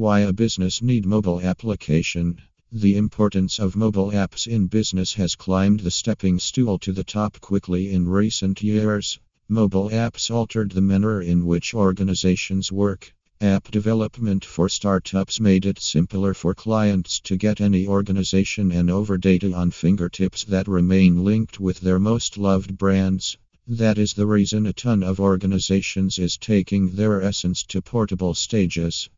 Why a business need mobile application? The importance of mobile apps in business has climbed the stepping stool to the top quickly in recent years. Mobile apps altered the manner in which organizations work. App development for startups made it simpler for clients to get any organization and over data on fingertips that remain linked with their most loved brands. That is the reason a ton of organizations is taking their essence to portable stages.